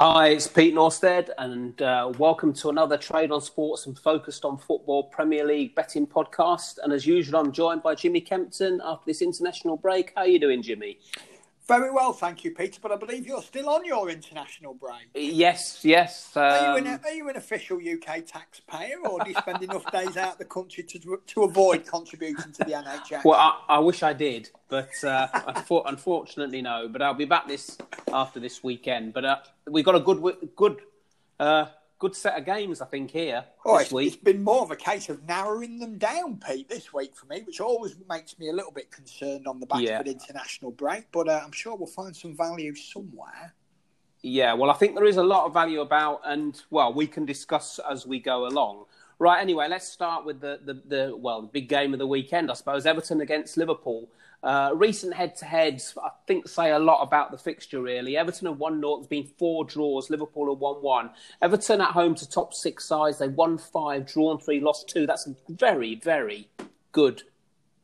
Hi, it's Pete Nordsted, and uh, welcome to another Trade on Sports and Focused on Football Premier League betting podcast. And as usual, I'm joined by Jimmy Kempton after this international break. How are you doing, Jimmy? Very well, thank you, Peter. But I believe you're still on your international break. Yes, yes. Um... Are, you an, are, you an, official UK taxpayer, or do you spend enough days out of the country to to avoid contributing to the NHS? Well, I, I wish I did, but uh, unfortunately, no. But I'll be back this after this weekend. But uh, we've got a good good uh, good set of games, I think, here oh, this it's, week. It's been more of a case of narrowing them down, Pete, this week for me, which always makes me a little bit concerned on the back yeah. of an international break. But uh, I'm sure we'll find some value somewhere. Yeah, well, I think there is a lot of value about, and well, we can discuss as we go along. Right. Anyway, let's start with the, the, the well, the big game of the weekend, I suppose. Everton against Liverpool. Uh, recent head-to-heads, I think, say a lot about the fixture. Really, Everton have won 0 There's been four draws. Liverpool have won one. Everton at home to top six sides. They won five, drawn three, lost two. That's a very, very good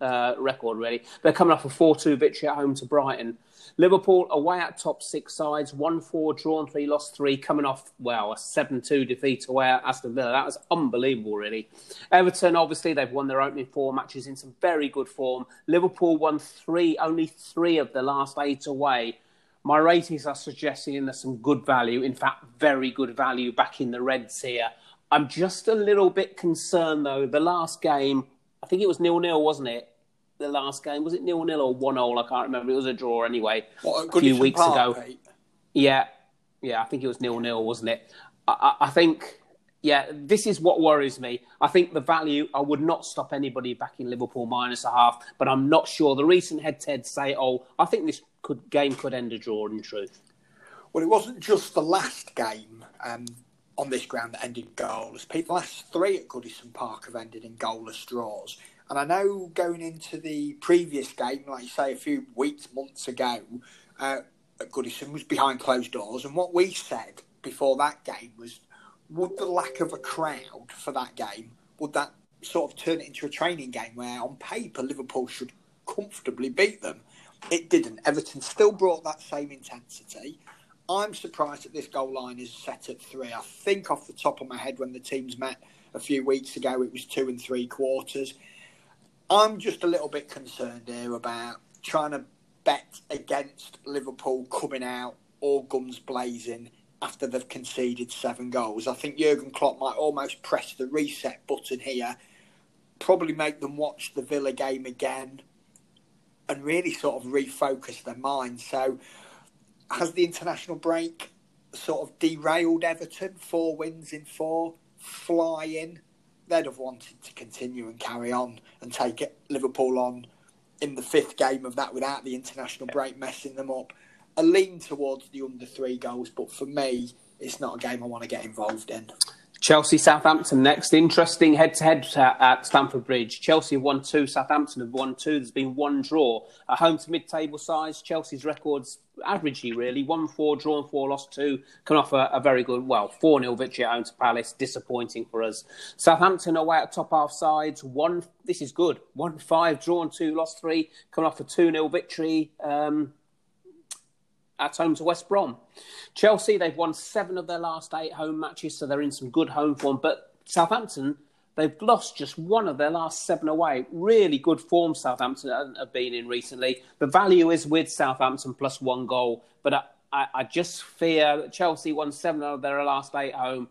uh, record. Really, they're coming off a four-two victory at home to Brighton. Liverpool away at top six sides, 1 4, drawn 3, lost 3, coming off, well, a 7 2 defeat away at Aston Villa. That was unbelievable, really. Everton, obviously, they've won their opening four matches in some very good form. Liverpool won three, only three of the last eight away. My ratings are suggesting there's some good value, in fact, very good value back in the Reds here. I'm just a little bit concerned, though. The last game, I think it was nil nil, wasn't it? The last game. Was it nil nil or one all? I can't remember. It was a draw anyway. What, a few weeks Park, ago. Pete? Yeah, yeah. I think it was nil nil, wasn't it? I, I, think. Yeah, this is what worries me. I think the value, I would not stop anybody backing Liverpool minus a half, but I'm not sure. The recent head to head say, oh, I think this could, game could end a draw in truth. Well, it wasn't just the last game um, on this ground that ended goalless. Pete, the last three at Goodison Park have ended in goalless draws. And I know going into the previous game, like you say, a few weeks, months ago, uh, Goodison was behind closed doors. And what we said before that game was would the lack of a crowd for that game, would that sort of turn it into a training game where on paper Liverpool should comfortably beat them? It didn't. Everton still brought that same intensity. I'm surprised that this goal line is set at three. I think off the top of my head, when the teams met a few weeks ago, it was two and three quarters. I'm just a little bit concerned here about trying to bet against Liverpool coming out all guns blazing after they've conceded seven goals. I think Jurgen Klopp might almost press the reset button here, probably make them watch the Villa game again, and really sort of refocus their mind. So, has the international break sort of derailed Everton? Four wins in four, flying they'd have wanted to continue and carry on and take it, Liverpool on in the fifth game of that without the international break messing them up. A lean towards the under three goals, but for me, it's not a game I want to get involved in. Chelsea Southampton next. Interesting head to head at Stamford Bridge. Chelsea have won two, Southampton have won two. There's been one draw. At home to mid table sides, Chelsea's records averagely really. One four, drawn four, lost two. Can offer a very good, well, 4 0 victory at home to Palace. Disappointing for us. Southampton away at top half sides. One, this is good. One five, drawn two, lost three. Can offer 2 0 victory. Um, at home to West Brom. Chelsea, they've won seven of their last eight home matches, so they're in some good home form. But Southampton, they've lost just one of their last seven away. Really good form Southampton have been in recently. The value is with Southampton plus one goal, but I, I, I just fear that Chelsea won seven of their last eight home.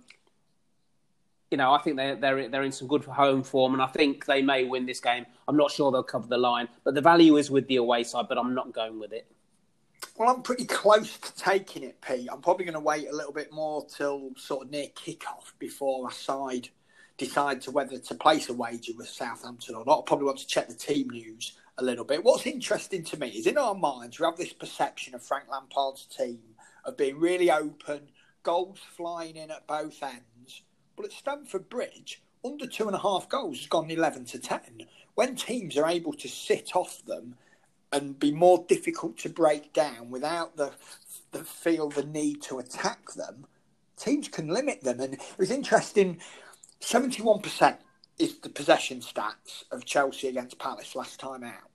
You know, I think they're, they're they're in some good home form, and I think they may win this game. I'm not sure they'll cover the line, but the value is with the away side. But I'm not going with it. Well, I'm pretty close to taking it, Pete. I'm probably going to wait a little bit more till sort of near kick-off before I side decide to whether to place a wager with Southampton or not. I probably want to check the team news a little bit. What's interesting to me is in our minds we have this perception of Frank Lampard's team of being really open, goals flying in at both ends. But at Stamford Bridge, under two and a half goals has gone 11 to 10. When teams are able to sit off them and be more difficult to break down without the, the feel the need to attack them, teams can limit them. And it was interesting. Seventy-one percent is the possession stats of Chelsea against Palace last time out.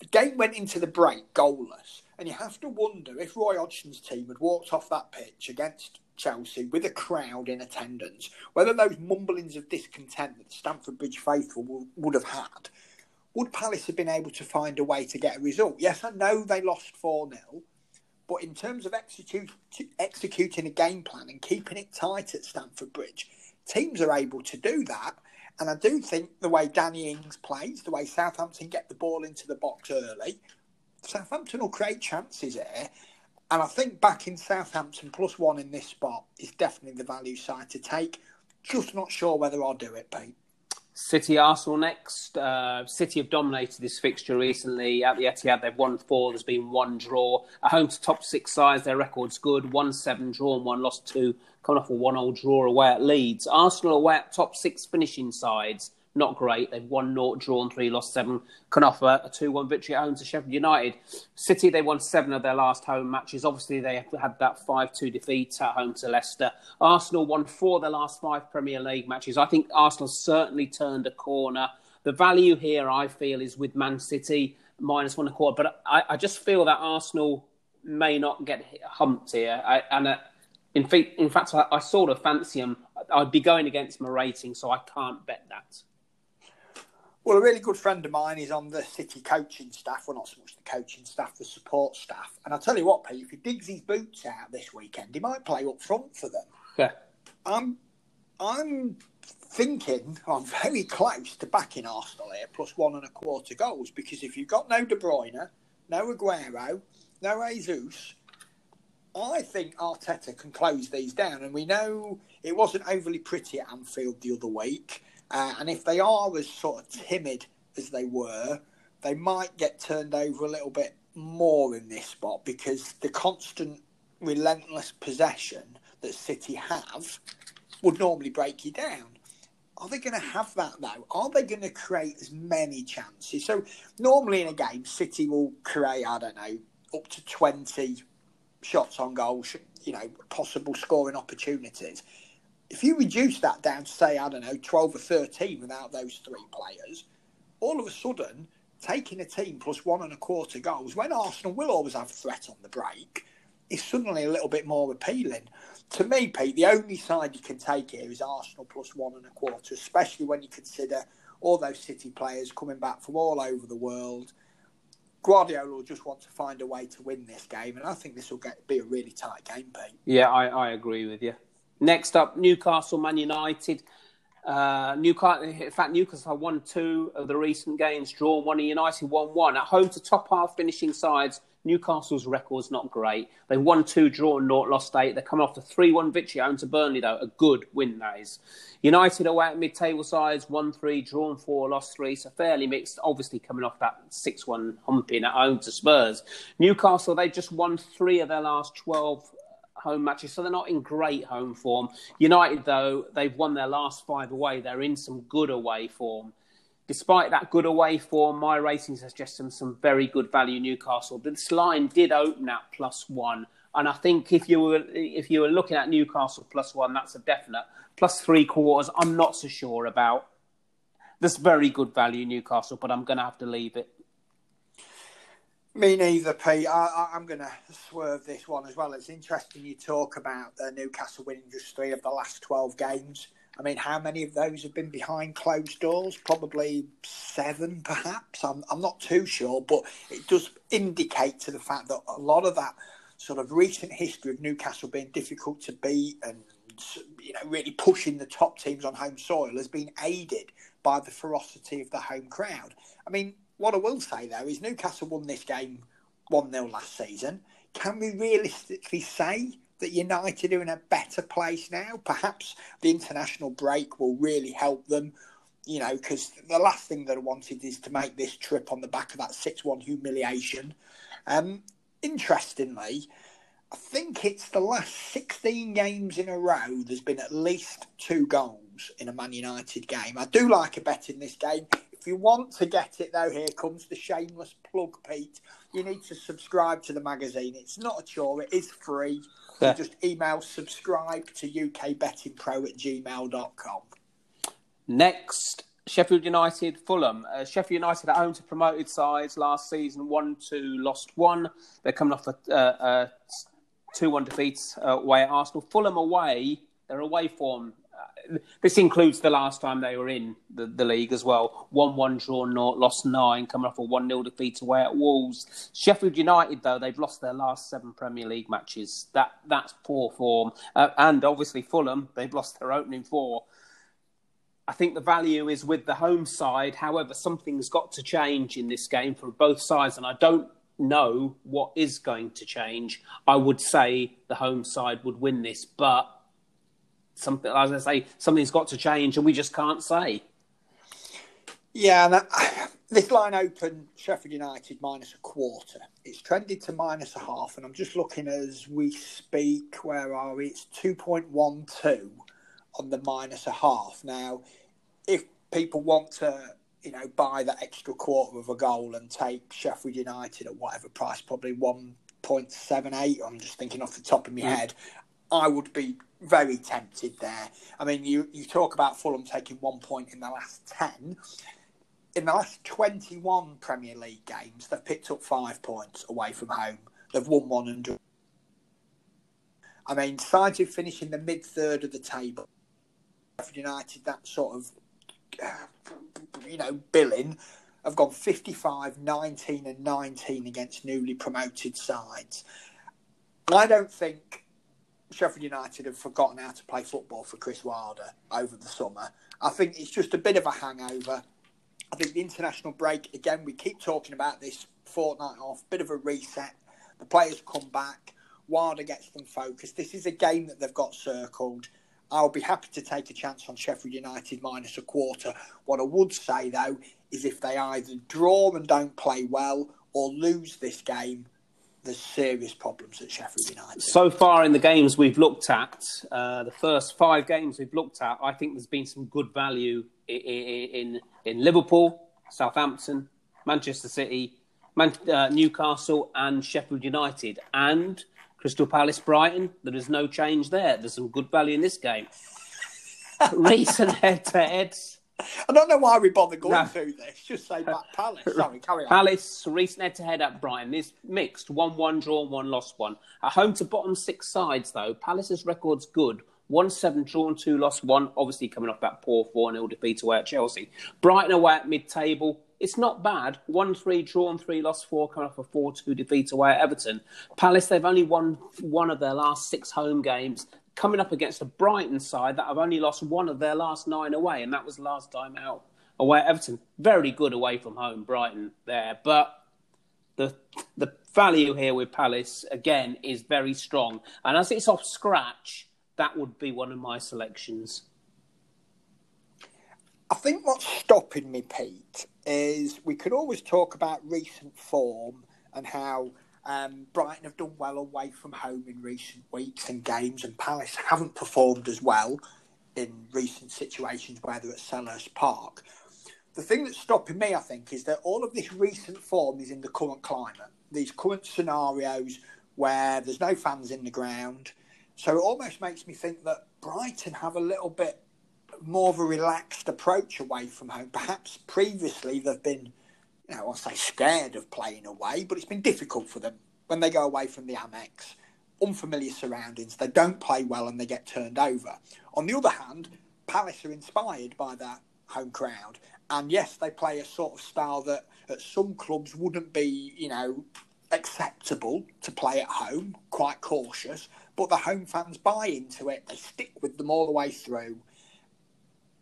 The game went into the break goalless, and you have to wonder if Roy Hodgson's team had walked off that pitch against Chelsea with a crowd in attendance, whether those mumblings of discontent that Stamford Bridge faithful would have had, would Palace have been able to find a way to get a result? Yes, I know they lost 4 0, but in terms of execute, executing a game plan and keeping it tight at Stamford Bridge, teams are able to do that. And I do think the way Danny Ings plays, the way Southampton get the ball into the box early, Southampton will create chances here. And I think back in Southampton plus one in this spot is definitely the value side to take. Just not sure whether I'll do it, Pete. City Arsenal next. Uh, City have dominated this fixture recently at the Etihad. They've won four. There's been one draw. At home to top six sides, their record's good. One seven draw and one lost two. Coming off a one all draw away at Leeds. Arsenal away at top six finishing sides not great. They've won naught, drawn three, lost seven. Can offer a 2 1 victory at home to Sheffield United. City, they won seven of their last home matches. Obviously, they had that 5 2 defeat at home to Leicester. Arsenal won four of their last five Premier League matches. I think Arsenal certainly turned a corner. The value here, I feel, is with Man City minus one and a quarter. But I, I just feel that Arsenal may not get humped here. I, and uh, in, fact, in fact, I, I sort of fancy them. I'd be going against my rating, so I can't bet that. Well, a really good friend of mine is on the City coaching staff. Well, not so much the coaching staff, the support staff. And I'll tell you what, Pete, if he digs his boots out this weekend, he might play up front for them. Yeah. I'm, I'm thinking I'm very close to backing Arsenal here, plus one and a quarter goals, because if you've got no De Bruyne, no Aguero, no Jesus, I think Arteta can close these down. And we know it wasn't overly pretty at Anfield the other week. Uh, and if they are as sort of timid as they were, they might get turned over a little bit more in this spot because the constant, relentless possession that City have would normally break you down. Are they going to have that though? Are they going to create as many chances? So normally in a game, City will create, I don't know, up to 20 shots on goal, you know, possible scoring opportunities if you reduce that down to say I don't know twelve or thirteen without those three players, all of a sudden taking a team plus one and a quarter goals when Arsenal will always have a threat on the break is suddenly a little bit more appealing. To me, Pete, the only side you can take here is Arsenal plus one and a quarter, especially when you consider all those City players coming back from all over the world. Guardiola will just want to find a way to win this game, and I think this will get, be a really tight game, Pete. Yeah, I, I agree with you. Next up, Newcastle, Man United. Uh, Newcastle, in fact, Newcastle have won two of the recent games, drawn one, and United won one. At home to top half finishing sides, Newcastle's record's not great. They won two, drawn naught, lost eight. They're coming off the 3 1 victory home to Burnley, though. A good win, that is. United away at mid table sides, 1 3, drawn four, lost three. So fairly mixed, obviously coming off that 6 1 humping at home to Spurs. Newcastle, they just won three of their last 12 home matches, so they're not in great home form. United, though, they've won their last five away. They're in some good away form. Despite that good away form, my rating suggests some, some very good value Newcastle. This line did open at plus one, and I think if you were if you were looking at Newcastle plus one, that's a definite. Plus three quarters, I'm not so sure about. This very good value Newcastle, but I'm going to have to leave it. Me neither, Pete. I, am going to swerve this one as well. It's interesting you talk about uh, Newcastle winning just three of the last 12 games. I mean, how many of those have been behind closed doors? Probably seven, perhaps. I'm, I'm not too sure, but it does indicate to the fact that a lot of that sort of recent history of Newcastle being difficult to beat and you know really pushing the top teams on home soil has been aided by the ferocity of the home crowd. I mean, what I will say though is Newcastle won this game 1 0 last season. Can we realistically say that United are in a better place now? Perhaps the international break will really help them, you know, because the last thing that I wanted is to make this trip on the back of that 6 1 humiliation. Um, interestingly, I think it's the last 16 games in a row, there's been at least two goals in a Man United game. I do like a bet in this game. If you want to get it, though, here comes the shameless plug, Pete. You need to subscribe to the magazine. It's not a chore, it is free. Yeah. Just email subscribe to ukbettingpro at gmail.com. Next, Sheffield United, Fulham. Uh, Sheffield United at home to promoted sides last season, 1 2, lost 1. They're coming off a, uh, a 2 1 defeats uh, away at Arsenal. Fulham away, their away form. This includes the last time they were in the, the league as well. 1 1 draw, not lost 9, coming off a 1 0 defeat away at Wolves. Sheffield United, though, they've lost their last seven Premier League matches. That That's poor form. Uh, and obviously, Fulham, they've lost their opening four. I think the value is with the home side. However, something's got to change in this game for both sides, and I don't know what is going to change. I would say the home side would win this, but something, as I say, something's got to change, and we just can't say. Yeah, and I, this line open Sheffield United minus a quarter. It's trended to minus a half, and I'm just looking as we speak. Where are we? It's two point one two on the minus a half. Now, if people want to, you know, buy that extra quarter of a goal and take Sheffield United at whatever price, probably one point seven eight. I'm just thinking off the top of my mm. head. I would be very tempted there. I mean, you, you talk about Fulham taking one point in the last 10. In the last 21 Premier League games, they've picked up five points away from home. They've won one and I mean, sides who finish in the mid third of the table United, that sort of, uh, you know, billing, have gone 55, 19, and 19 against newly promoted sides. I don't think Sheffield United have forgotten how to play football for Chris Wilder over the summer. I think it's just a bit of a hangover. I think the international break, again, we keep talking about this fortnight off, bit of a reset. The players come back. Wilder gets them focused. This is a game that they've got circled. I'll be happy to take a chance on Sheffield United minus a quarter. What I would say, though, is if they either draw and don't play well or lose this game, there's serious problems at Sheffield United. So far in the games we've looked at, uh, the first five games we've looked at, I think there's been some good value in in, in Liverpool, Southampton, Manchester City, Man- uh, Newcastle, and Sheffield United. And Crystal Palace Brighton, there is no change there. There's some good value in this game. Recent head to heads. I don't know why we bother going no. through this. Just say back Palace. Sorry, carry on. Palace, recent head to head at Brighton. This mixed 1 1 draw, 1 lost 1. At home to bottom six sides, though, Palace's record's good. 1 7 drawn, 2 lost 1. Obviously, coming off that poor 4 0 defeat away at Chelsea. Brighton away at mid table it's not bad. 1 3 drawn, 3 lost 4, coming off a 4 2 defeat away at Everton. Palace, they've only won one of their last six home games, coming up against a Brighton side that have only lost one of their last nine away, and that was last time out away at Everton. Very good away from home, Brighton there. But the the value here with Palace, again, is very strong. And as it's off scratch, that would be one of my selections. I think what's stopping me, Pete, is we could always talk about recent form and how um, Brighton have done well away from home in recent weeks and games, and Palace haven't performed as well in recent situations, whether at Selhurst Park. The thing that's stopping me, I think, is that all of this recent form is in the current climate. These current scenarios where there's no fans in the ground. So it almost makes me think that Brighton have a little bit more of a relaxed approach away from home. Perhaps previously they've been, you know, I'll say scared of playing away, but it's been difficult for them when they go away from the Amex. Unfamiliar surroundings, they don't play well and they get turned over. On the other hand, Palace are inspired by that home crowd. And yes, they play a sort of style that at some clubs wouldn't be, you know, acceptable to play at home, quite cautious. But the home fans buy into it, they stick with them all the way through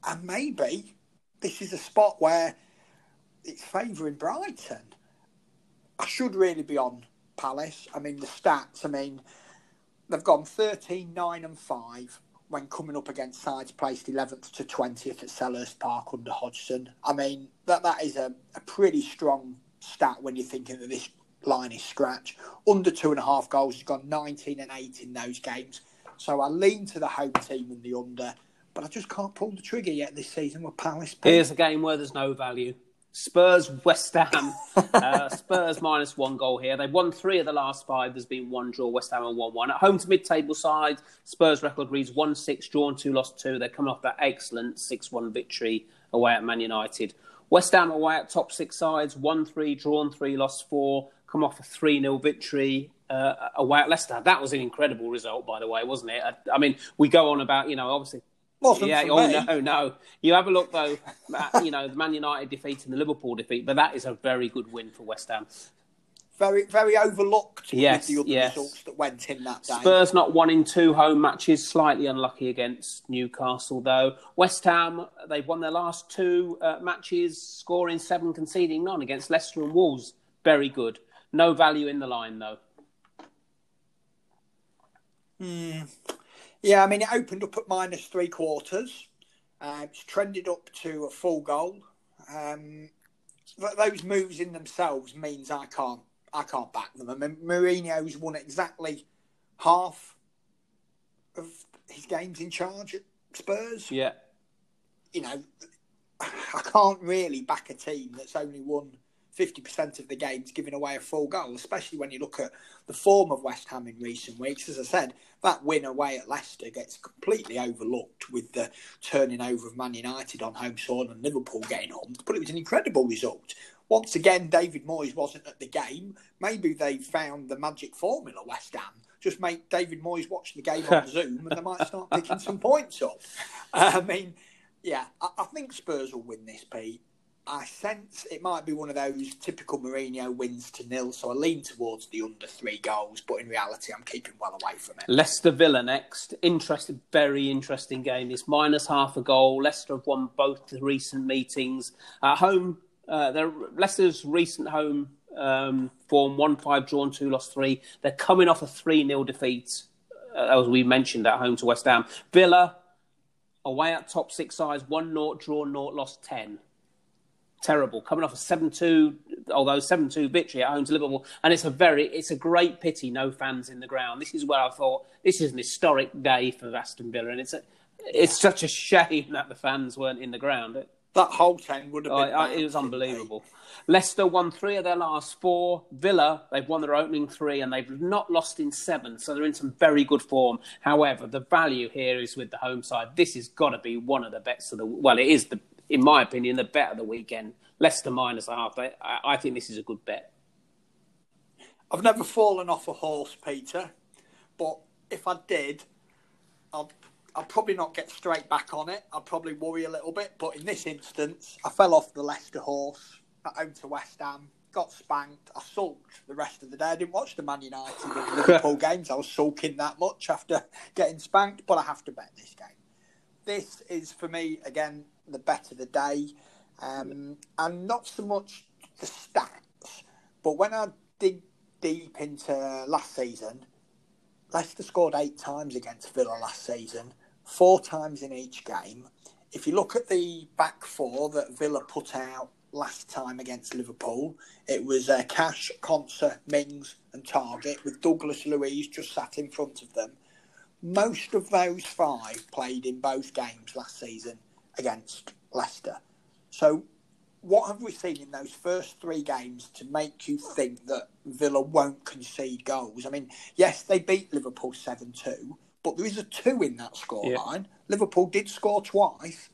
and maybe this is a spot where it's favouring Brighton. I should really be on Palace. I mean, the stats, I mean, they've gone 13, 9, and 5 when coming up against sides placed 11th to 20th at Selhurst Park under Hodgson. I mean, that that is a, a pretty strong stat when you're thinking that this line is scratch. Under two and a half goals, he's gone 19 and 8 in those games. So I lean to the home team and the under but I just can't pull the trigger yet this season with Palace. Here's a game where there's no value. Spurs West Ham. uh, Spurs minus one goal here. They've won three of the last five. There's been one draw. West Ham and one one. At home to mid table side, Spurs record reads one six drawn two lost two. They're coming off that excellent six one victory away at Man United. West Ham away at top six sides, one three drawn three lost four. Come off a three 0 victory uh, away at Leicester. That was an incredible result, by the way, wasn't it? I, I mean, we go on about you know obviously. Wasn't yeah, oh me. no, no. You have a look though, at, you know, the Man United defeat and the Liverpool defeat, but that is a very good win for West Ham. Very, very overlooked Yes, with the other yes. results that went in that day. Spurs not one in two home matches, slightly unlucky against Newcastle though. West Ham, they've won their last two uh, matches, scoring seven, conceding none against Leicester and Wolves. Very good. No value in the line though. Yeah, I mean, it opened up at minus three quarters. Uh, it's trended up to a full goal. Um, th- those moves in themselves means I can't, I can't back them. I mean, Mourinho's won exactly half of his games in charge at Spurs. Yeah. You know, I can't really back a team that's only won 50% of the games giving away a full goal, especially when you look at the form of West Ham in recent weeks. As I said, that win away at Leicester gets completely overlooked with the turning over of Man United on home soil and Liverpool getting on. But it was an incredible result. Once again, David Moyes wasn't at the game. Maybe they found the magic formula, West Ham. Just make David Moyes watch the game on Zoom and they might start picking some points up. I mean, yeah, I, I think Spurs will win this, Pete. I sense it might be one of those typical Mourinho wins to nil, so I lean towards the under three goals, but in reality, I'm keeping well away from it. Leicester Villa next. Interesting, very interesting game. It's minus half a goal. Leicester have won both the recent meetings. At home, uh, they're- Leicester's recent home um, form one five drawn two lost three. They're coming off a three 0 defeat, uh, as we mentioned at home to West Ham. Villa away at top six sides one 0 draw 0 lost ten. Terrible, coming off a seven-two, although seven-two victory at home to Liverpool, and it's a very, it's a great pity no fans in the ground. This is where I thought this is an historic day for Aston Villa, and it's a, it's such a shame that the fans weren't in the ground. It, That whole ten would have been. It was unbelievable. Leicester won three of their last four. Villa, they've won their opening three and they've not lost in seven, so they're in some very good form. However, the value here is with the home side. This has got to be one of the bets of the well, it is the, in my opinion, the bet of the weekend. Leicester minus a half. I, I think this is a good bet. I've never fallen off a horse, Peter, but if I did, I'd, I'd probably not get straight back on it. I'd probably worry a little bit, but in this instance, I fell off the Leicester horse at home to West Ham, got spanked. I sulked the rest of the day. I didn't watch the Man United and Liverpool games. I was sulking that much after getting spanked, but I have to bet this game. This is for me again the bet of the day, um, and not so much the stats, but when I dig deep into last season, Leicester scored eight times against Villa last season, four times in each game. If you look at the back four that Villa put out last time against Liverpool, it was uh, Cash, Konsa, Mings, and Targett, with Douglas Luiz just sat in front of them. Most of those five played in both games last season against Leicester. So, what have we seen in those first three games to make you think that Villa won't concede goals? I mean, yes, they beat Liverpool 7 2, but there is a 2 in that scoreline. Liverpool did score twice.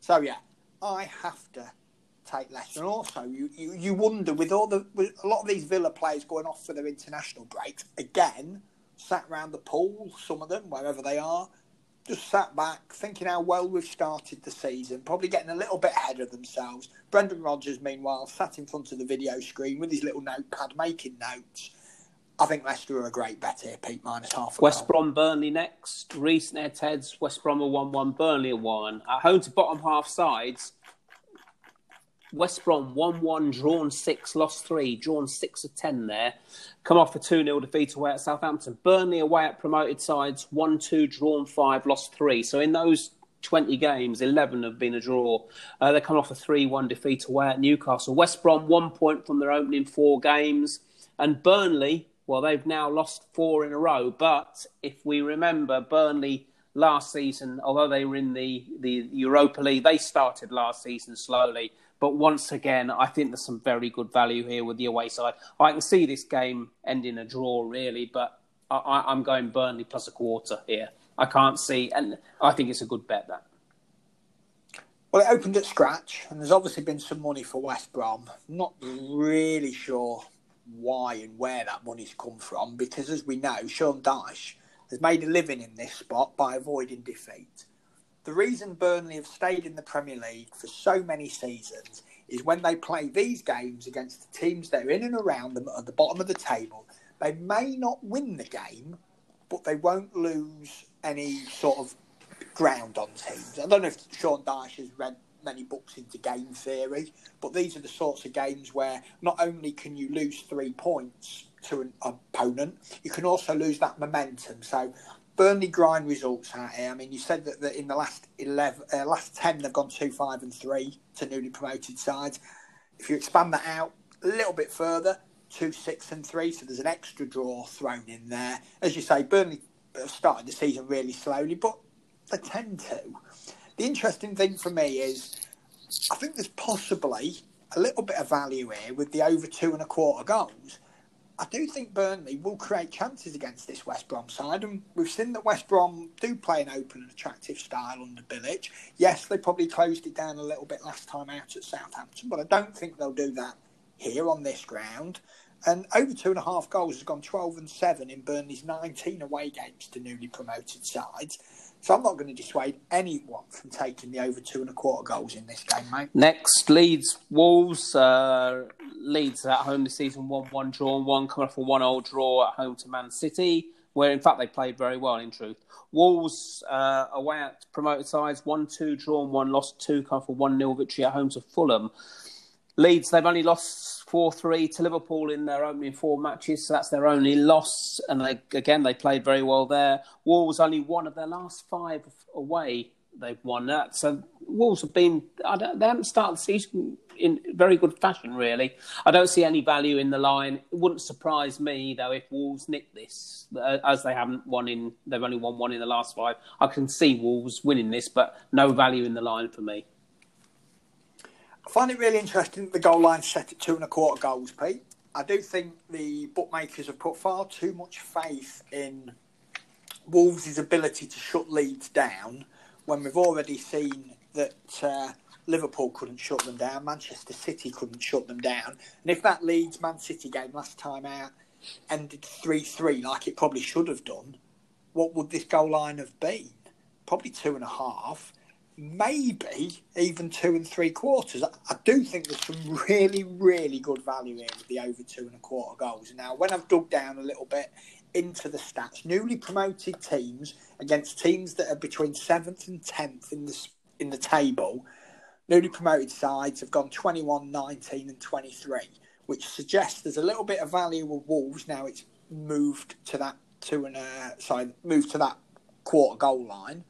So, yeah, I have to take Leicester. And also, you, you, you wonder with all the with a lot of these Villa players going off for their international breaks, again, sat round the pool, some of them, wherever they are, just sat back, thinking how well we've started the season, probably getting a little bit ahead of themselves. Brendan Rodgers, meanwhile, sat in front of the video screen with his little notepad making notes. I think Leicester are a great bet here, Pete, minus half a West goal. Brom, Burnley next. Recent head to heads. West Brom are 1 1, Burnley are 1. At home to bottom half sides, West Brom 1 1, drawn 6, lost 3, drawn 6 of 10 there. Come off a 2 0 defeat away at Southampton. Burnley away at promoted sides 1 2, drawn 5, lost 3. So in those 20 games, 11 have been a draw. Uh, they come off a 3 1 defeat away at Newcastle. West Brom, one point from their opening four games. And Burnley, well, they've now lost four in a row. But if we remember, Burnley last season, although they were in the, the Europa League, they started last season slowly. But once again, I think there's some very good value here with the away side. I can see this game ending a draw, really, but I, I'm going Burnley plus a quarter here. I can't see, and I think it's a good bet that. Well, it opened at scratch, and there's obviously been some money for West Brom. Not really sure why and where that money's come from because, as we know, Sean Dyche has made a living in this spot by avoiding defeat. The reason Burnley have stayed in the Premier League for so many seasons is when they play these games against the teams that are in and around them at the bottom of the table, they may not win the game, but they won't lose any sort of ground on teams. I don't know if Sean Dyche has read many books into game theory, but these are the sorts of games where not only can you lose three points to an opponent, you can also lose that momentum. So Burnley grind results out here. I mean, you said that, that in the last eleven, uh, last ten, they've gone two, five, and three to newly promoted sides. If you expand that out a little bit further, two, six, and three, so there's an extra draw thrown in there. As you say, Burnley started the season really slowly, but they tend to. The interesting thing for me is I think there's possibly a little bit of value here with the over two and a quarter goals. I do think Burnley will create chances against this West Brom side, and we've seen that West Brom do play an open and attractive style under Bilic. Yes, they probably closed it down a little bit last time out at Southampton, but I don't think they'll do that here on this ground. And over two and a half goals has gone 12 and 7 in Burnley's 19 away games to newly promoted sides. So I'm not going to dissuade anyone from taking the over two and a quarter goals in this game, mate. Next, Leeds Wolves. Uh, Leeds at home this season, 1 1 drawn, 1 coming off a 1 0 draw at home to Man City, where in fact they played very well in truth. Wolves uh, away at promoted sides, 1 2 drawn, 1 lost, 2 coming off a one-nil victory at home to Fulham. Leeds, they've only lost 4 3 to Liverpool in their opening four matches, so that's their only loss. And they, again, they played very well there. Wolves only one of their last five away, they've won that. So Wolves have been, they haven't started the season in very good fashion, really. I don't see any value in the line. It wouldn't surprise me, though, if Wolves nick this, uh, as they haven't won in, they've only won one in the last five. I can see Wolves winning this, but no value in the line for me. I find it really interesting that the goal line set at two and a quarter goals, Pete. I do think the bookmakers have put far too much faith in Wolves' ability to shut Leeds down when we've already seen that uh, Liverpool couldn't shut them down, Manchester City couldn't shut them down. And if that Leeds Man City game last time out ended 3 3 like it probably should have done, what would this goal line have been? Probably two and a half maybe even two and three quarters. I, I, do think there's some really, really good value here with the over two and a quarter goals. Now, when I've dug down a little bit into the stats, newly promoted teams against teams that are between seventh and tenth in the in the table, newly promoted sides have gone 21, 19, and 23, which suggests there's a little bit of value with Wolves. Now it's moved to that two and a sorry, moved to that quarter goal line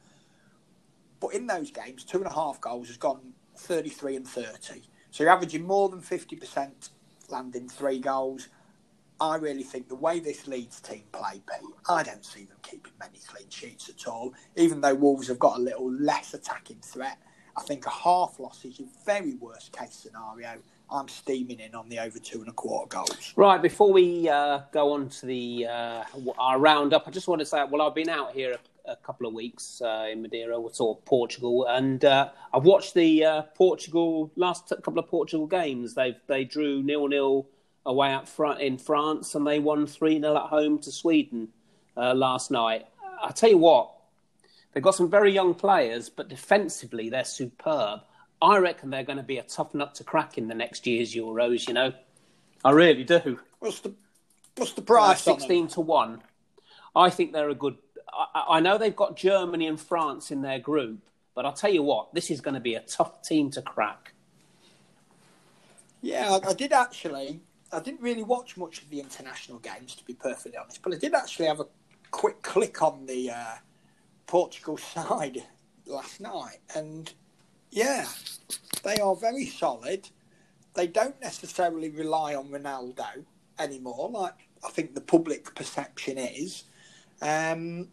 but in those games, two and a half goals has gone 33 and 30. So you're averaging more than 50% landing three goals. I really think the way this Leeds team play, Pete, I don't see them keeping many clean sheets at all. Even though Wolves have got a little less attacking threat, I think a half loss is your very worst case scenario. I'm steaming in on the over two and a quarter goals. Right, before we uh, go on to the uh, our roundup, I just want to say, well, I've been out here a couple of weeks uh, in Madeira, or sort of Portugal, and uh, I've watched the uh, Portugal last couple of Portugal games. They they drew nil nil away at front in France, and they won three 0 at home to Sweden uh, last night. I tell you what, they've got some very young players, but defensively they're superb. I reckon they're going to be a tough nut to crack in the next year's Euros. You know, I really do. What's the what's the price? Sixteen to one. I think they're a good I, I know they've got Germany and France in their group, but I'll tell you what, this is going to be a tough team to crack. Yeah, I, I did actually. I didn't really watch much of the international games, to be perfectly honest, but I did actually have a quick click on the uh, Portugal side last night, and yeah, they are very solid. They don't necessarily rely on Ronaldo anymore, like I think the public perception is. Um,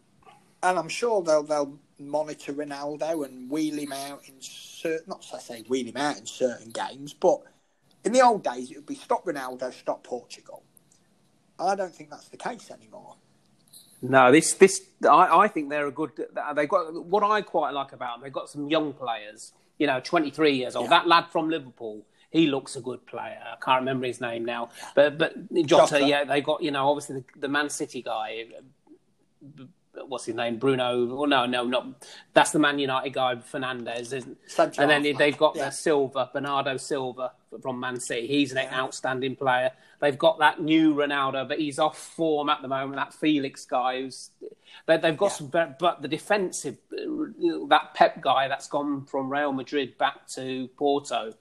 and I'm sure they'll they'll monitor Ronaldo and wheel him out in certain not to say wheel him out in certain games, but in the old days it would be stop Ronaldo, stop Portugal. I don't think that's the case anymore. No, this this I, I think they're a good. They've got what I quite like about them. They've got some young players. You know, 23 years old. Yeah. That lad from Liverpool, He looks a good player. I can't remember his name now, but but Jota, Jota. yeah, they got you know obviously the, the Man City guy what's his name, Bruno? Well, no, no, not that's the Man United guy, Fernandes, isn't? And then they've got yeah. the Silva, Bernardo Silva from Man City. He's an yeah. outstanding player. They've got that new Ronaldo, but he's off form at the moment. That Felix guy, who's they, have got yeah. some, but the defensive, that Pep guy that's gone from Real Madrid back to Porto.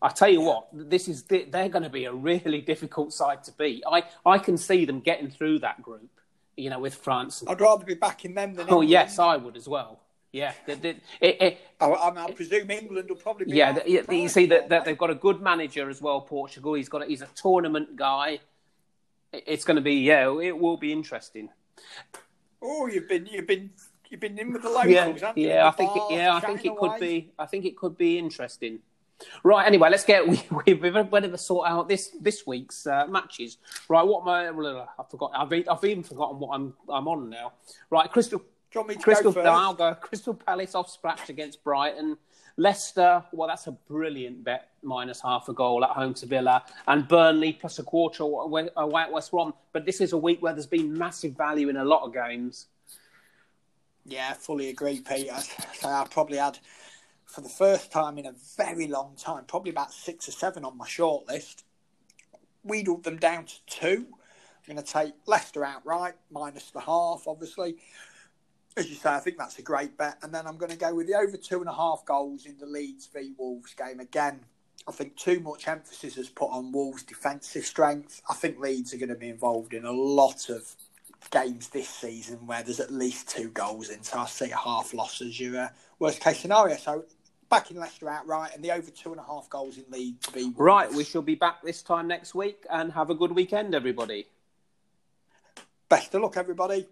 I tell you what, this is they're going to be a really difficult side to beat. I, I can see them getting through that group you know, with France. I'd rather be backing them than. Oh England. yes, I would as well. Yeah, it, it, it, I, I, presume England will probably be. Yeah, the, you see that, that, they've got a good manager as well. Portugal. He's got a, he's a tournament guy. It's going to be yeah, it will be interesting. Oh, you've been you've been you've been in with the locals, yeah, yeah. I think yeah, I think it could be I think it could be interesting. Right. Anyway, let's get we we better to sort out this this week's uh, matches. Right. What my I forgot. I've, I've even forgotten what I'm I'm on now. Right. Crystal. Crystal. Go go. Crystal Palace off scratch against Brighton. Leicester. Well, that's a brilliant bet. Minus half a goal at home to Villa and Burnley plus a quarter away at West Brom. But this is a week where there's been massive value in a lot of games. Yeah, fully agree, Peter. I probably had for the first time in a very long time, probably about six or seven on my short list. Wheedled them down to two. I'm going to take Leicester outright, minus the half, obviously. As you say, I think that's a great bet. And then I'm going to go with the over two and a half goals in the Leeds v Wolves game. Again, I think too much emphasis is put on Wolves' defensive strength. I think Leeds are going to be involved in a lot of games this season where there's at least two goals in. So I see a half loss as your uh, worst case scenario. So backing Leicester outright and the over two and a half goals in League to be. Right, we shall be back this time next week and have a good weekend, everybody. Best of luck, everybody.